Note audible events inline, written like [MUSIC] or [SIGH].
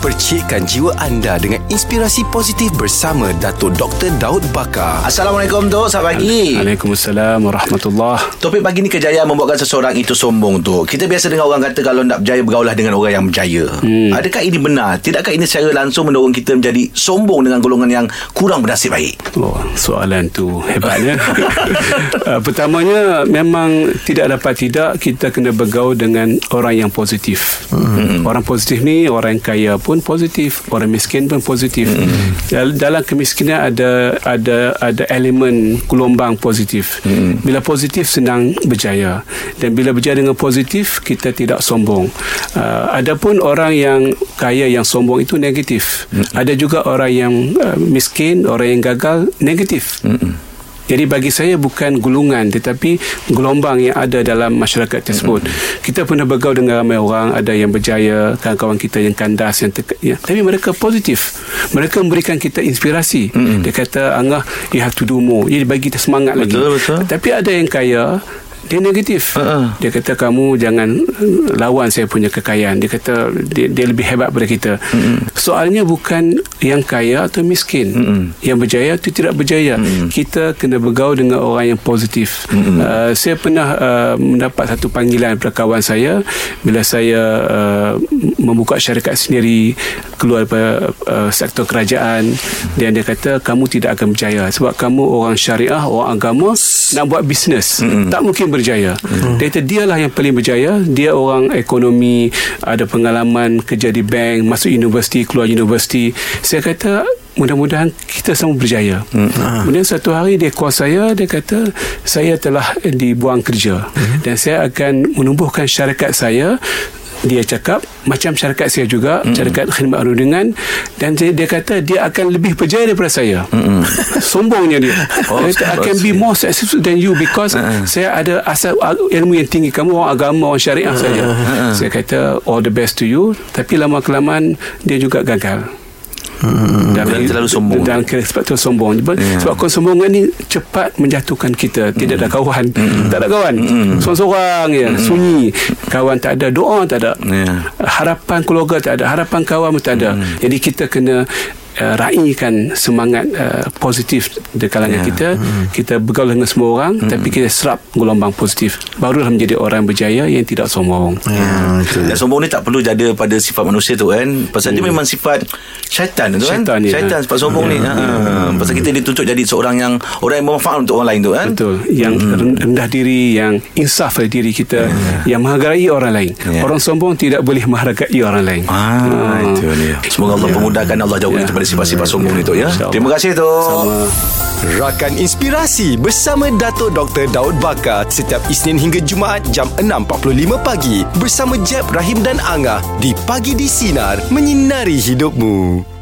Percikkan jiwa anda dengan inspirasi positif bersama Dato' Dr. Daud Bakar. Assalamualaikum Tok, selamat pagi. Waalaikumsalam warahmatullahi Topik pagi ni kejayaan membuatkan seseorang itu sombong tu. Kita biasa dengar orang kata kalau nak berjaya bergaulah dengan orang yang berjaya. Hmm. Adakah ini benar? Tidakkah ini secara langsung mendorong kita menjadi sombong dengan golongan yang kurang bernasib baik? Oh, soalan tu hebatnya. [LAUGHS] uh, pertamanya memang tidak dapat tidak kita kena bergaul dengan orang yang positif. Hmm. Orang positif ni orang kaya pun positif, orang miskin pun positif. Hmm. Dalam kemiskinan ada ada ada elemen gelombang positif. Hmm. Bila positif senang berjaya dan bila berjaya dengan positif kita tidak sombong. Uh, adapun orang yang kaya yang sombong itu negatif. Hmm. Ada juga orang yang uh, miskin, orang yang gagal negatif. Hmm. Jadi bagi saya bukan gulungan tetapi gelombang yang ada dalam masyarakat tersebut. Mm-hmm. Kita pernah bergaul dengan ramai orang, ada yang berjaya, kawan-kawan kita yang kandas yang teka, ya. tapi mereka positif. Mereka memberikan kita inspirasi. Mm-hmm. Dia kata, "Angah, you have to do more." Jadi bagi kita semangat betul, lagi. Betul. Tapi ada yang kaya dia negatif. Uh-uh. Dia kata kamu jangan lawan saya punya kekayaan. Dia kata dia, dia lebih hebat daripada kita. Uh-uh. Soalnya bukan yang kaya atau miskin. Uh-uh. Yang berjaya atau tidak berjaya. Uh-uh. Kita kena bergaul dengan orang yang positif. Uh-uh. Uh, saya pernah uh, mendapat satu panggilan daripada kawan saya bila saya uh, membuka syarikat sendiri keluar daripada uh, sektor kerajaan dan dia kata kamu tidak akan berjaya sebab kamu orang syariah, orang agama nak buat bisnes. Uh-uh. Tak mungkin berjaya. Hmm. Dia kata dialah yang paling berjaya. Dia orang ekonomi, ada pengalaman kerja di bank, masuk universiti, keluar universiti. Saya kata mudah-mudahan kita semua berjaya. Hmm. Kemudian satu hari dia call saya, dia kata saya telah dibuang kerja hmm. dan saya akan menumbuhkan syarikat saya dia cakap macam syarikat saya juga mm-hmm. syarikat khidmat perundingan dan dia, dia kata dia akan lebih berjaya daripada saya mm-hmm. [LAUGHS] sombongnya dia oh, dia kata, I can be more successful than you because uh-huh. saya ada asal ilmu yang tinggi kamu orang agama orang syariah uh-huh. saja uh-huh. saya kata all the best to you tapi lama kelamaan dia juga gagal Hmm, dan, dan terlalu sombong. dan sebab tu sombong. Yeah. sebab kesombongan ni cepat menjatuhkan kita. Tidak ada kawan. Mm. tak ada kawan. Mm. seorang-seorang ya mm. sunyi. Kawan tak ada. Doa tak ada. Yeah. harapan keluarga tak ada. Harapan kawan pun tak ada. Mm. jadi kita kena uh, raikan semangat uh, positif di kalangan yeah. kita mm. kita bergaul dengan semua orang mm. tapi kita serap gelombang positif barulah menjadi orang berjaya yang tidak sombong yeah. yeah. dan sombong ni tak perlu jadi pada sifat manusia tu kan pasal mm. dia memang sifat syaitan tu kan syaitan, ya. syaitan sifat sombong yeah. ni yeah. Ha. pasal kita dituntut jadi seorang yang orang yang bermanfaat untuk orang lain tu kan betul yang mm. rendah diri yang insaf dari diri kita yeah. yang menghargai orang lain yeah. orang sombong tidak boleh menghargai orang lain ah, ah. itu dia semoga Allah yeah. pemudahkan Allah jauhkan yeah daripada sifat-sifat sombong ni tu ya. Terima kasih tu. Sama. Rakan Inspirasi bersama Dato Dr. Daud Bakar setiap Isnin hingga Jumaat jam 6.45 pagi bersama Jeb, Rahim dan Angah di Pagi di Sinar menyinari hidupmu.